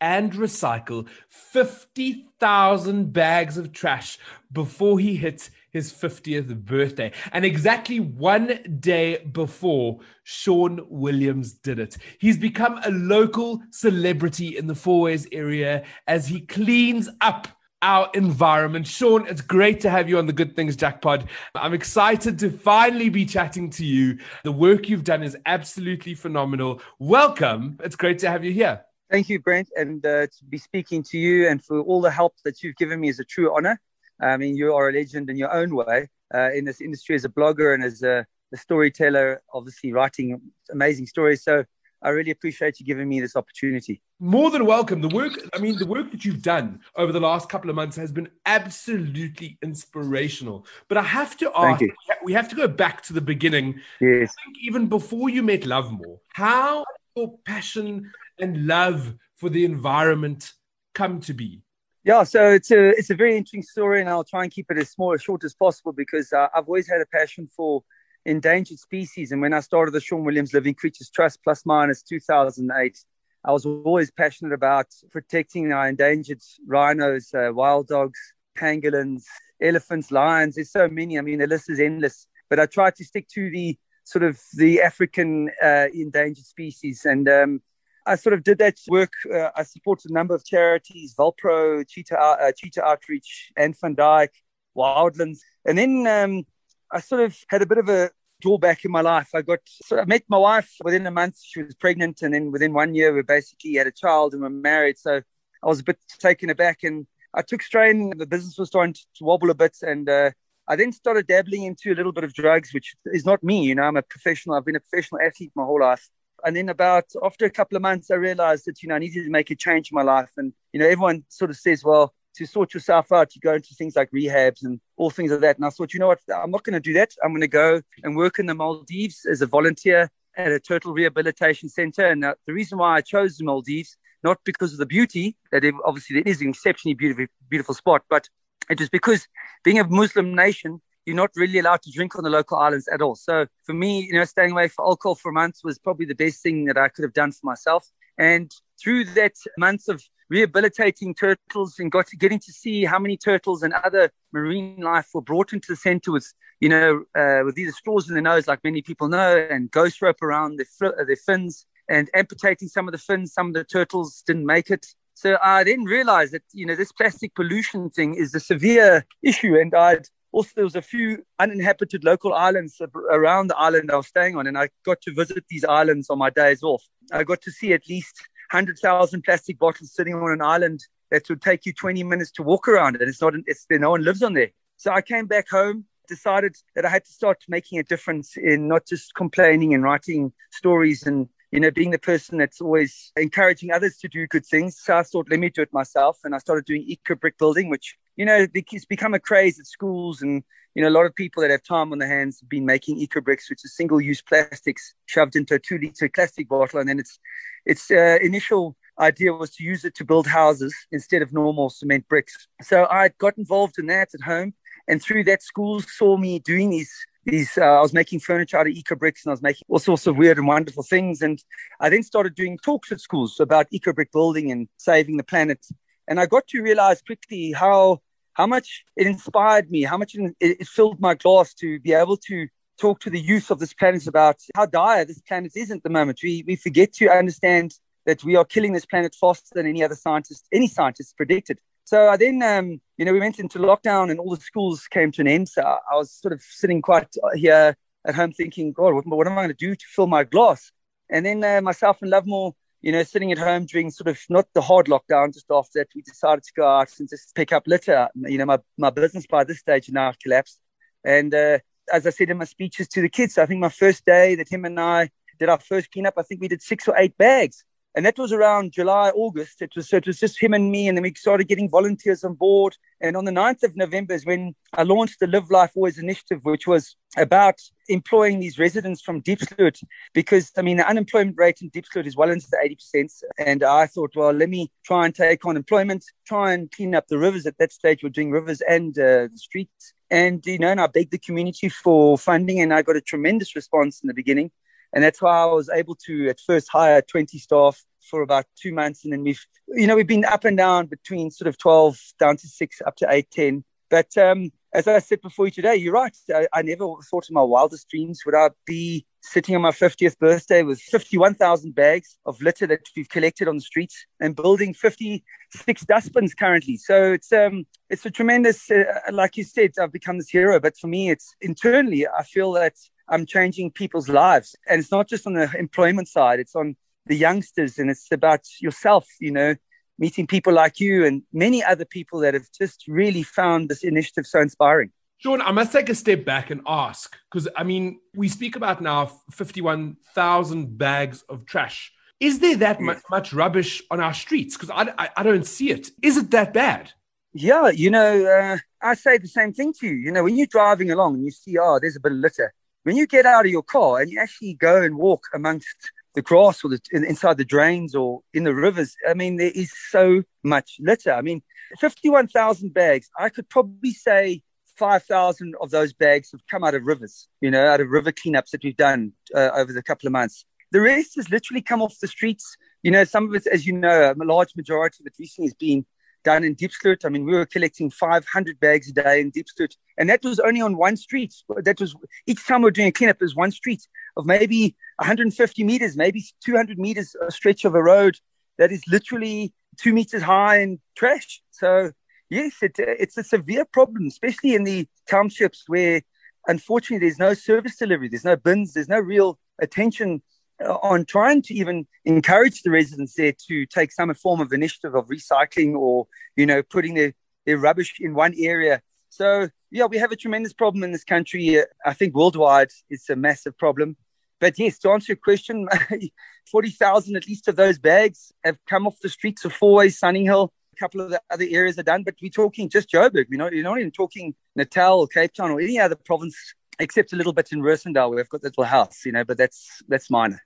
and recycle 50,000 bags of trash before he hits his 50th birthday. And exactly one day before, Sean Williams did it. He's become a local celebrity in the Fourways area as he cleans up our environment. Sean, it's great to have you on the Good Things Jackpot. I'm excited to finally be chatting to you. The work you've done is absolutely phenomenal. Welcome. It's great to have you here. Thank you, Brent, and uh, to be speaking to you and for all the help that you've given me is a true honor. I mean, you are a legend in your own way uh, in this industry as a blogger and as a, a storyteller, obviously writing amazing stories. So I really appreciate you giving me this opportunity. More than welcome. The work, I mean, the work that you've done over the last couple of months has been absolutely inspirational. But I have to ask, we have to go back to the beginning. Yes. I think even before you met Lovemore, how your passion and love for the environment come to be? Yeah, so it's a it's a very interesting story, and I'll try and keep it as small as short as possible because uh, I've always had a passion for endangered species. And when I started the Sean Williams Living Creatures Trust, plus minus 2008, I was always passionate about protecting our endangered rhinos, uh, wild dogs, pangolins, elephants, lions. There's so many. I mean, the list is endless. But I tried to stick to the sort of the African uh, endangered species. And um, I sort of did that work. Uh, I supported a number of charities, VulPro, Cheetah, uh, Cheetah Outreach, and Van Dyk, Wildlands. And then um, I sort of had a bit of a drawback in my life. I got sort of met my wife within a month. She was pregnant, and then within one year, we basically had a child and were married. So I was a bit taken aback, and I took strain. The business was starting to wobble a bit, and uh, I then started dabbling into a little bit of drugs, which is not me. You know, I'm a professional. I've been a professional athlete my whole life. And then about after a couple of months, I realized that you know I needed to make a change in my life. And you know, everyone sort of says, well to sort yourself out, you go into things like rehabs and all things like that. And I thought, you know what, I'm not going to do that. I'm going to go and work in the Maldives as a volunteer at a turtle rehabilitation center. And the reason why I chose the Maldives, not because of the beauty, that obviously it is an exceptionally beautiful, beautiful spot, but it was because being a Muslim nation, you're not really allowed to drink on the local islands at all. So for me, you know, staying away from alcohol for months was probably the best thing that I could have done for myself. And through that months of rehabilitating turtles and got to getting to see how many turtles and other marine life were brought into the center with, you know, uh, with these straws in the nose, like many people know, and ghost rope around their, their fins and amputating some of the fins. Some of the turtles didn't make it. So I then realized that, you know, this plastic pollution thing is a severe issue. And I'd also, there was a few uninhabited local islands around the island I was staying on. And I got to visit these islands on my days off. I got to see at least 100,000 plastic bottles sitting on an island that would take you 20 minutes to walk around and it's not it's there no one lives on there so i came back home decided that i had to start making a difference in not just complaining and writing stories and you know being the person that's always encouraging others to do good things. So i thought let me do it myself. And i started doing eco brick building which you know it's become a craze at schools. And you know, a lot of people that have time on their hands have been making eco bricks, which is single-use plastics shoved into a two-liter plastic bottle, and then its its uh, initial idea was to use it to build houses instead of normal cement bricks. So I got involved in that at home, and through that, schools saw me doing these these. Uh, I was making furniture out of eco bricks, and I was making all sorts of weird and wonderful things. And I then started doing talks at schools about eco brick building and saving the planet. And I got to realize quickly how how much it inspired me, how much it, it filled my glass to be able to talk to the youth of this planet about how dire this planet is at the moment. We, we forget to understand that we are killing this planet faster than any other scientist, any scientist predicted. So I then, um, you know, we went into lockdown and all the schools came to an end. So I was sort of sitting quite here at home thinking, God, what, what am I going to do to fill my glass? And then uh, myself and Lovemore you know, sitting at home during sort of not the hard lockdown, just after that, we decided to go out and just pick up litter. You know, my, my business by this stage now collapsed. And uh, as I said in my speeches to the kids, I think my first day that him and I did our first cleanup, I think we did six or eight bags. And that was around July, August. It was, so it was just him and me. And then we started getting volunteers on board. And on the 9th of November is when I launched the Live Life Always initiative, which was about employing these residents from Diepsloot. Because, I mean, the unemployment rate in Diepsloot is well into the 80%. And I thought, well, let me try and take on employment, try and clean up the rivers. At that stage, we're doing rivers and uh, the streets. And, you know, and I begged the community for funding. And I got a tremendous response in the beginning. And that's why I was able to at first hire 20 staff for about two months. And then we've, you know, we've been up and down between sort of 12 down to six, up to eight, 10. But um, as I said before you today, you're right. I, I, never thought in my wildest dreams would I be sitting on my 50th birthday with 51,000 bags of litter that we've collected on the streets and building 56 dustbins currently. So it's um it's a tremendous, uh, like you said, I've become this hero. But for me, it's internally, I feel that I'm changing people's lives, and it's not just on the employment side; it's on the youngsters, and it's about yourself. You know, meeting people like you and many other people that have just really found this initiative so inspiring. Sean, I must take a step back and ask because I mean, we speak about now 51,000 bags of trash. Is there that much, much rubbish on our streets? Because I, I, I, don't see it. Is it that bad? Yeah, you know, uh, I say the same thing to you. You know, when you're driving along and you see, oh, there's a bit of litter, when you get out of your car and you actually go and walk amongst the grass or the, inside the drains or in the rivers, I mean, there is so much litter. I mean, 51,000 bags, I could probably say 5,000 of those bags have come out of rivers, you know, out of river cleanups that we've done uh, over the couple of months. The rest has literally come off the streets. You know, some of it, as you know, a large majority of it recently has been done in Deep Diepsloot. I mean, we were collecting 500 bags a day in Deep Diepsloot, and that was only on one street. That was each time we were doing a cleanup, was one street of maybe 150 meters, maybe 200 meters a stretch of a road that is literally two meters high and trash. So yes, it, it's a severe problem, especially in the townships where unfortunately there's no service delivery, there's no bins, there's no real attention uh, on trying to even encourage the residents there to take some form of initiative of recycling or you know putting their, their rubbish in one area. So yeah we have a tremendous problem in this country. I think worldwide it's a massive problem but yes to answer your question 40000 at least of those bags have come off the streets of fourways sunninghill a couple of the other areas are done but we're talking just joburg you know you're not even talking natal cape town or any other province except a little bit in Rosendal where we've got that little house, you know, but that's that's minor.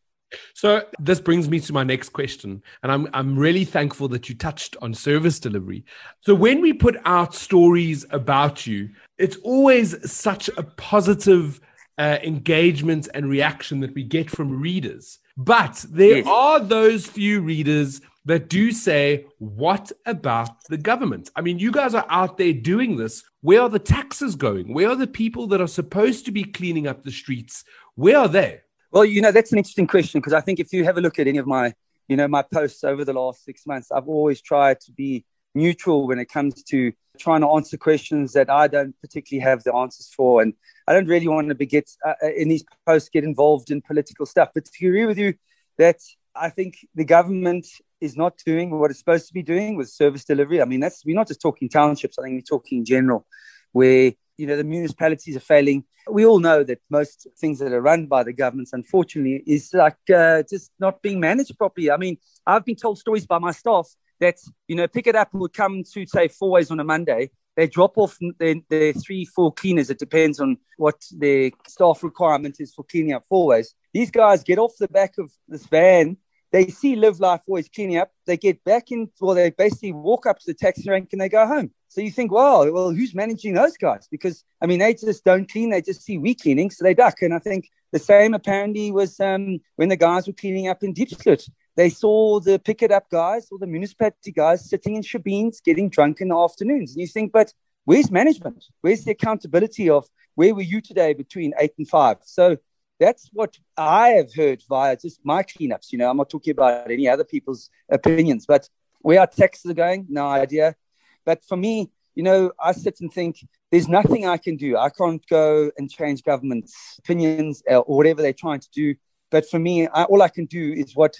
So this brings me to my next question, and I'm I'm really thankful that you touched on service delivery. So when we put out stories about you, it's always such a positive uh, engagement and reaction that we get from readers. But there yes. are those few readers that do say, What about the government? I mean, you guys are out there doing this. Where are the taxes going? Where are the people that are supposed to be cleaning up the streets? Where are they? Well, you know, that's an interesting question because I think if you have a look at any of my, you know, my posts over the last six months, I've always tried to be neutral when it comes to trying to answer questions that I don't particularly have the answers for. And I don't really want to be get uh, uh, in these posts get involved in political stuff. But to agree with you that I think the government is not doing what it's supposed to be doing with service delivery. I mean, that's we're not just talking townships. I think we're talking in general, where you know the municipalities are failing we all know that most things that are run by the governments unfortunately is like uh, just not being managed properly i mean i've been told stories by my staff that you know Pikitup would come to say Fourways on a monday they drop off their, their three four cleaners it depends on what their staff requirement is for cleaning up Fourways. these guys get off the back of this van they see live life always cleaning up they get back in or they basically walk up to the taxi rank and they go home so you think, well, well, who's managing those guys? Because I mean, they just don't clean; they just see we cleaning, so they duck. And I think the same apparently was um, when the guys were cleaning up in Diepsloot. They saw the Pikitup guys or the municipality guys sitting in shebeens getting drunk in the afternoons. And you think, but where's management? Where's the accountability of where were you today between eight and five? So that's what I have heard via just my cleanups. You know, I'm not talking about any other people's opinions, but where our taxes are going, no idea. But for me, you know, I sit and think there's nothing I can do. I can't go and change government's opinions or whatever they're trying to do. But for me, I, all I can do is what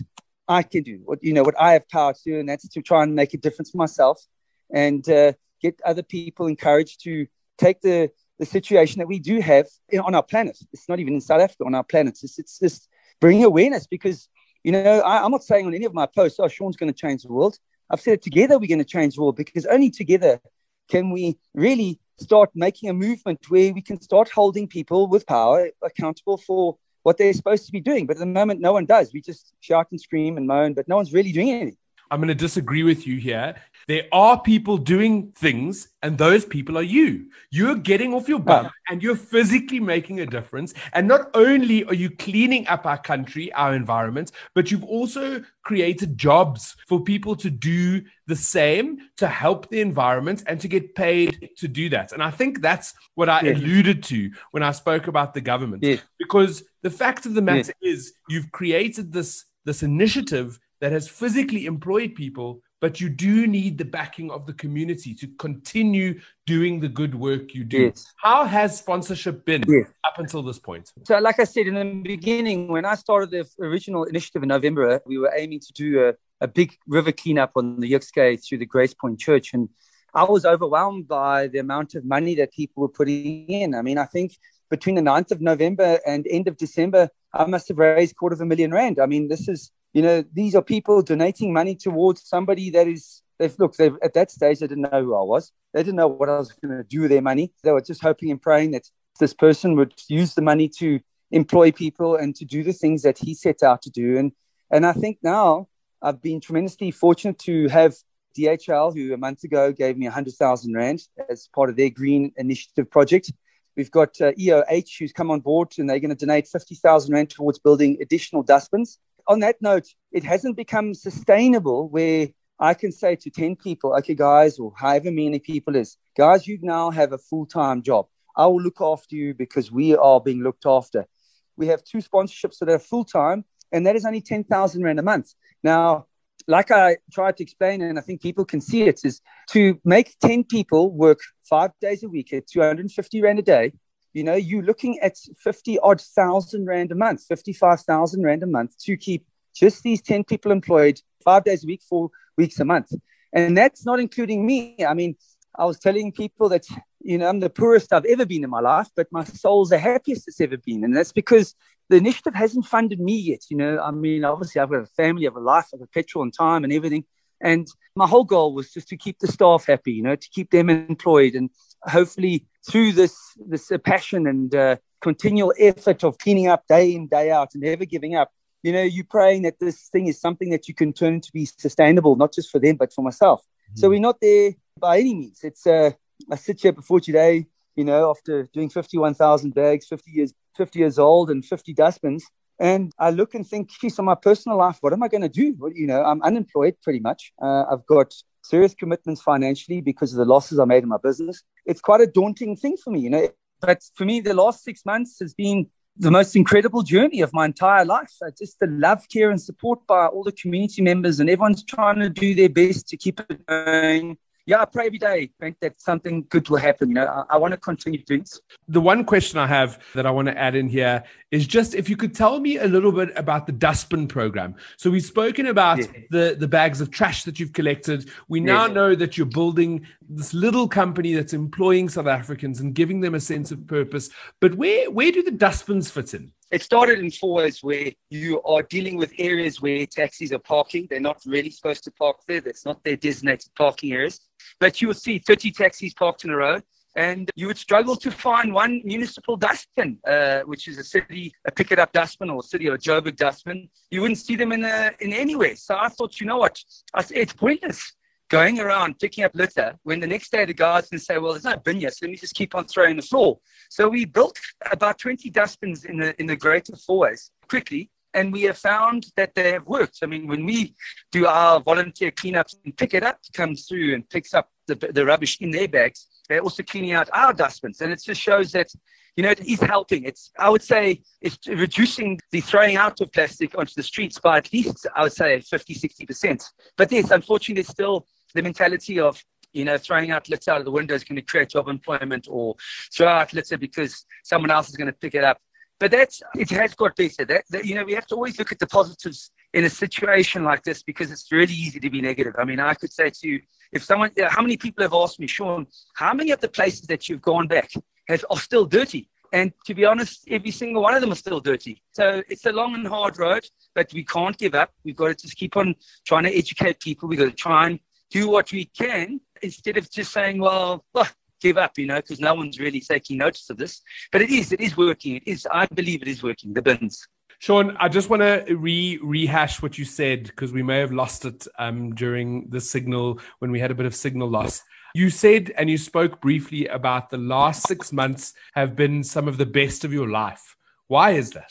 I can do, what you know, what I have power to do, and that's to try and make a difference myself and uh, get other people encouraged to take the the situation that we do have on our planet. It's not even in South Africa on our planet. It's, it's just bring awareness because You know, I, I'm not saying on any of my posts, oh, Sean's going to change the world. I've said it together we're going to change the world because only together can we really start making a movement where we can start holding people with power accountable for what they're supposed to be doing. But at the moment, no one does. We just shout and scream and moan, but no one's really doing anything. I'm going to disagree with you here. There are people doing things, and those people are you. You're getting off your ah. bum and you're physically making a difference. And not only are you cleaning up our country, our environment, but you've also created jobs for people to do the same to help the environment and to get paid to do that. And I think that's what I yes. alluded to when I spoke about the government. Yes. Because the fact of the matter yes. is, you've created this this initiative that has physically employed people, but you do need the backing of the community to continue doing the good work you do. Yes. How has sponsorship been yes. up until this point? So, like I said in the beginning, when I started the original initiative in November, we were aiming to do a, a big river cleanup on the Jukskei through the Grace Point Church. And I was overwhelmed by the amount of money that people were putting in. I mean, I think between the 9th of November and end of December, I must have raised quarter of a million rand. I mean, this is you know, these are people donating money towards somebody that is, they've, look, they've, at that stage, they didn't know who I was. They didn't know what I was going to do with their money. They were just hoping and praying that this person would use the money to employ people and to do the things that he set out to do. And, and I think now I've been tremendously fortunate to have DHL, who a month ago gave me 100,000 Rand as part of their Green Initiative project. We've got uh, EOH, who's come on board, and they're going to donate 50,000 Rand towards building additional dustbins on that note, it hasn't become sustainable where I can say to 10 people, okay, guys, or however many people is, guys, you now have a full time job. I will look after you because we are being looked after. We have two sponsorships that are full time, and that is only 10,000 Rand a month. Now, like I tried to explain, and I think people can see it, is to make 10 people work five days a week at 250 Rand a day you know, you're looking at 50 odd thousand rand a month, 55,000 rand a month to keep just these 10 people employed five days a week, four weeks a month. And that's not including me. I mean, I was telling people that, you know, I'm the poorest I've ever been in my life, but my soul's the happiest it's ever been. And that's because the initiative hasn't funded me yet. You know, I mean, obviously, I've got a family, I have a life, I have a petrol and time and everything. And my whole goal was just to keep the staff happy, you know, to keep them employed and hopefully through this this uh, passion and uh, continual effort of cleaning up day in day out and never giving up you know you're praying that this thing is something that you can turn to be sustainable not just for them but for myself mm-hmm. so we're not there by any means it's uh i sit here before today you know after doing 51000 bags 50 years 50 years old and 50 dustbins and I look and think, geez, on my personal life, what am I going to do? Well, you know, I'm unemployed pretty much. Uh, I've got serious commitments financially because of the losses I made in my business. It's quite a daunting thing for me, you know. But for me, the last six months has been the most incredible journey of my entire life. Just the love, care, and support by all the community members, and everyone's trying to do their best to keep it going yeah, I pray every day, think that something good will happen. You know, I, I want to continue doing this. The one question I have that I want to add in here is just if you could tell me a little bit about the dustbin program. So we've spoken about yeah. the, the bags of trash that you've collected. We now yeah. know that you're building this little company that's employing South Africans and giving them a sense of purpose. But where, where do the dustbins fit in? It started in Fourways where you are dealing with areas where taxis are parking. They're not really supposed to park there. That's not their designated parking areas. But you will see 30 taxis parked in a row and you would struggle to find one municipal dustbin, uh, which is a city, a Pikitup dustbin or city or Joburg dustbin. You wouldn't see them in, a, in anywhere. So I thought, you know what? I said, it's pointless going around picking up litter when the next day the guards can say, well, there's no bin yet, so let me just keep on throwing the floor. So we built about 20 dustbins in the, in the greater Fourways quickly, and we have found that they have worked. I mean, when we do our volunteer cleanups and Pikitup, comes through and picks up the, the rubbish in their bags, they're also cleaning out our dustbins. And it just shows that you know, it is helping. It's, I would say, it's reducing the throwing out of plastic onto the streets by at least, I would say, 50, 60%. But yes, unfortunately, there's still the mentality of you know, throwing out litter out of the window is going to create job employment or throw out litter because someone else is going to pick it up. But that's, it has got better. That, that, you know, we have to always look at the positives in a situation like this because it's really easy to be negative. I mean, I could say to you, if someone, how many people have asked me, Sean, how many of the places that you've gone back have, are still dirty? And to be honest, every single one of them is still dirty. So it's a long and hard road, but we can't give up. We've got to just keep on trying to educate people. We've got to try and do what we can instead of just saying, well, well give up, you know, because no one's really taking notice of this. But it is, it is working. It is, I believe it is working, the bins. Sean, I just want to re rehash what you said because we may have lost it um, during the signal when we had a bit of signal loss. You said and you spoke briefly about the last six months have been some of the best of your life. Why is that?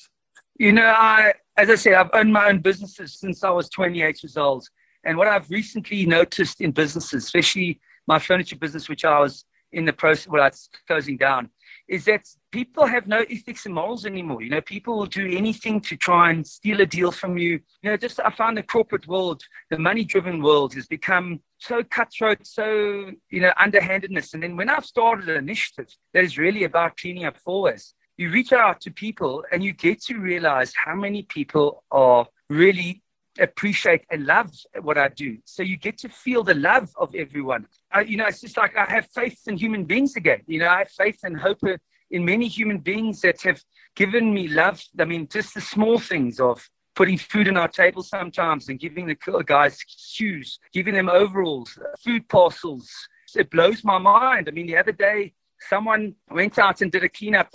You know, I, as I said, I've owned my own businesses since I was 28 years old. And what I've recently noticed in businesses, especially my furniture business, which I was in the process, well, it's closing down, is that people have no ethics and morals anymore. You know, people will do anything to try and steal a deal from you. You know, just I find the corporate world, the money driven world has become so cutthroat, so, you know, underhandedness. And then when I've started an initiative that is really about cleaning up Fourways, you reach out to people and you get to realize how many people are really appreciate and love what I do. So you get to feel the love of everyone. I, you know, it's just like I have faith in human beings again. You know, I have faith and hope in many human beings that have given me love. I mean, just the small things of putting food on our table sometimes and giving the guys shoes, giving them overalls, food parcels. It blows my mind. I mean, the other day, someone went out and did a cleanup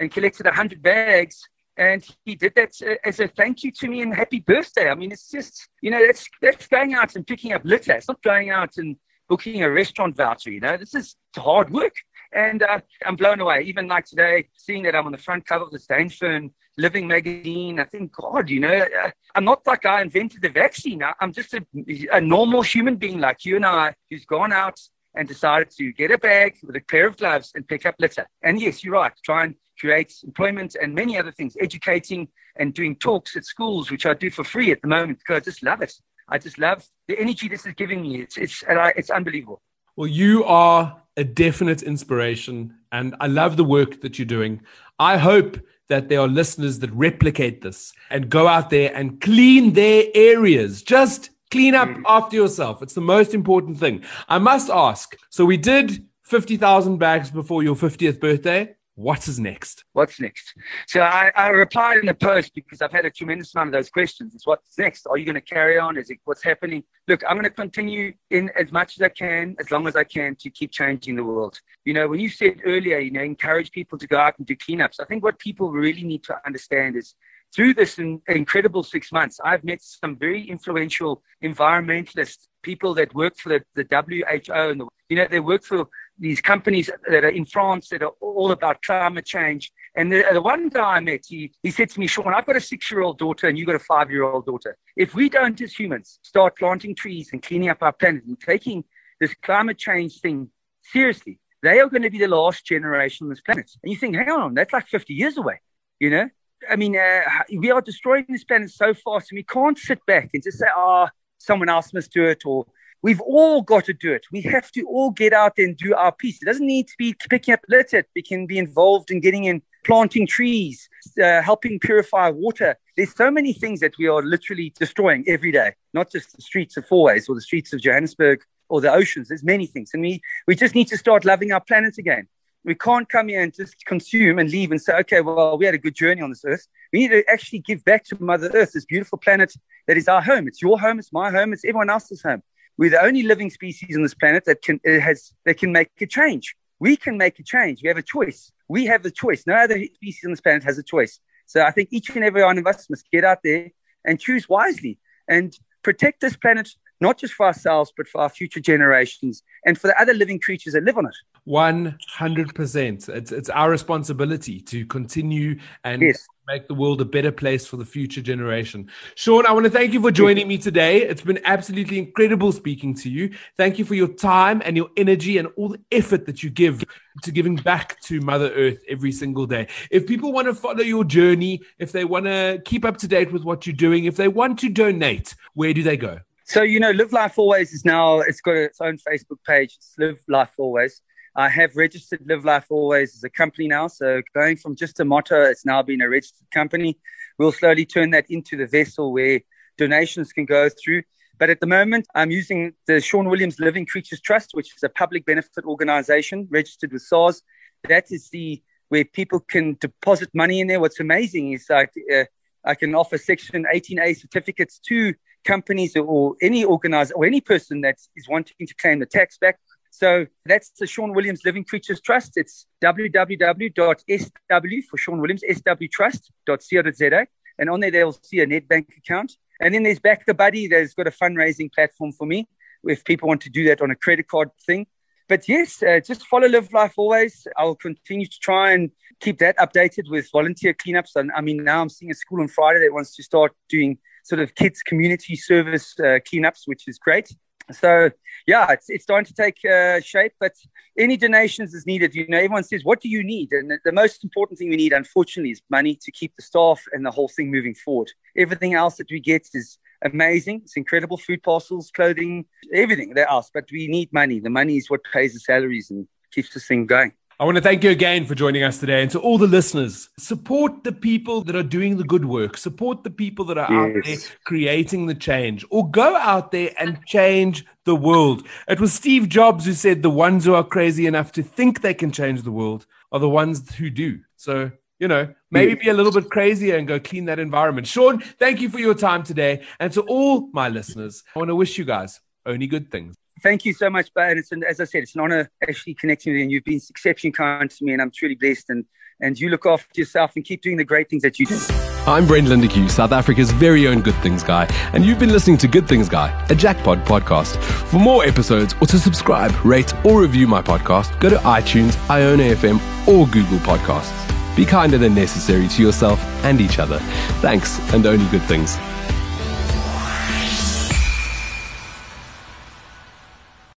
and collected 100 bags and he did that as a thank you to me and happy birthday. I mean, it's just you know that's that's going out and picking up litter. It's not going out and booking a restaurant voucher. You know, this is hard work, and uh, I'm blown away. Even like today, seeing that I'm on the front cover of the Stainfern Living magazine, I think, God, you know, uh, I'm not like I invented the vaccine. I'm just a, a normal human being like you and I, who's gone out and decided to get a bag with a pair of gloves and pick up litter. And yes, you're right. Try and creates employment and many other things, educating and doing talks at schools, which I do for free at the moment because I just love it. I just love the energy this is giving me. It's, it's, it's unbelievable. Well, you are a definite inspiration, and I love the work that you're doing. I hope that there are listeners that replicate this and go out there and clean their areas. Just clean up mm. after yourself. It's the most important thing. I must ask so, we did 50,000 bags before your 50th birthday. What is next? What's next? So I, I, replied in a post because I've had a tremendous amount of those questions. It's what's next? Are you going to carry on? Is it what's happening? Look, I'm going to continue in as much as I can, as long as I can, to keep changing the world. You know, when you said earlier, you know, encourage people to go out and do cleanups. I think what people really need to understand is through this in, incredible six months, I've met some very influential environmentalists, people that work for the, the WHO and the, you know, they work for these companies that are in France that are all about climate change. And the, the one guy I met, he, he said to me, Sean, I've got a six year old daughter and you've got a five year old daughter. If we don't, as humans, start planting trees and cleaning up our planet and taking this climate change thing seriously, they are going to be the last generation on this planet. And you think, hang on, that's like 50 years away, you know? I mean, uh, we are destroying this planet so fast, and we can't sit back and just say, "Oh, someone else must do it," or We've all got to do it. We have to all get out there and do our piece. It doesn't need to be picking up litter. We can be involved in getting in planting trees, uh, helping purify water. There's so many things that we are literally destroying every day, not just the streets of Fourways or the streets of Johannesburg or the oceans. There's many things. And we, we just need to start loving our planet again. We can't come here and just consume and leave and say, okay, well, we had a good journey on this earth. We need to actually give back to Mother Earth, this beautiful planet that is our home. It's your home, it's my home, it's everyone else's home. We're the only living species on this planet that can has that can make a change. We can make a change. We have a choice. We have the choice. No other species on this planet has a choice. So I think each and every one of us must get out there and choose wisely and protect this planet not just for ourselves, but for our future generations and for the other living creatures that live on it. 100%. It's, it's our responsibility to continue and yes. make the world a better place for the future generation. Sean, I want to thank you for joining me today. It's been absolutely incredible speaking to you. Thank you for your time and your energy and all the effort that you give to giving back to Mother Earth every single day. If people want to follow your journey, if they want to keep up to date with what you're doing, if they want to donate, where do they go? So, you know, Live Life Always is now, it's got its own Facebook page. It's Live Life Always. I have registered Live Life Always as a company now. So, going from just a motto, it's now been a registered company. We'll slowly turn that into the vessel where donations can go through. But at the moment, I'm using the Sean Williams Living Creatures Trust, which is a public benefit organization registered with SARS. That is the where people can deposit money in there. What's amazing is like uh, I can offer Section 18A certificates to companies or any organizer or any person that is wanting to claim the tax back. So that's the Sean Williams Living Creatures Trust. It's www.sw for Sean Williams, swtrust.co.za. And on there, they'll see a Nedbank account. And then there's BackaBuddy. There's got a fundraising platform for me if people want to do that on a credit card thing. But yes, uh, just follow Live Life always. I'll continue to try and keep that updated with volunteer cleanups. And I mean, now I'm seeing a school on Friday that wants to start doing sort of kids community service uh, cleanups, which is great. So yeah, it's it's starting to take uh, shape. But any donations is needed. You know, everyone says, "What do you need?" And the, most important thing we need, unfortunately, is money to keep the staff and the whole thing moving forward. Everything else that we get is amazing. It's incredible food parcels, clothing, everything they ask. But we need money. The money is what pays the salaries and keeps this thing going. I want to thank you again for joining us today. And to all the listeners, support the people that are doing the good work, support the people that are yes. out there creating the change, or go out there and change the world. It was Steve Jobs who said the ones who are crazy enough to think they can change the world are the ones who do. So you know, maybe be a little bit crazier and go clean that environment. Sean, thank you for your time today. And to all my listeners, I want to wish you guys only good things. Thank you so much, Ben. It's an, as I said, it's an honor actually connecting with you, and you've been exceptionally kind to me, and I'm truly blessed. And and you look after yourself and keep doing the great things that you do. I'm Brent Lindeque, South Africa's very own Good Things Guy, and you've been listening to Good Things Guy, a Jackpot podcast. For more episodes or to subscribe, rate, or review my podcast, go to iTunes, iono.fm, or Google Podcasts. Be kinder than necessary to yourself and each other. Thanks, and only good things.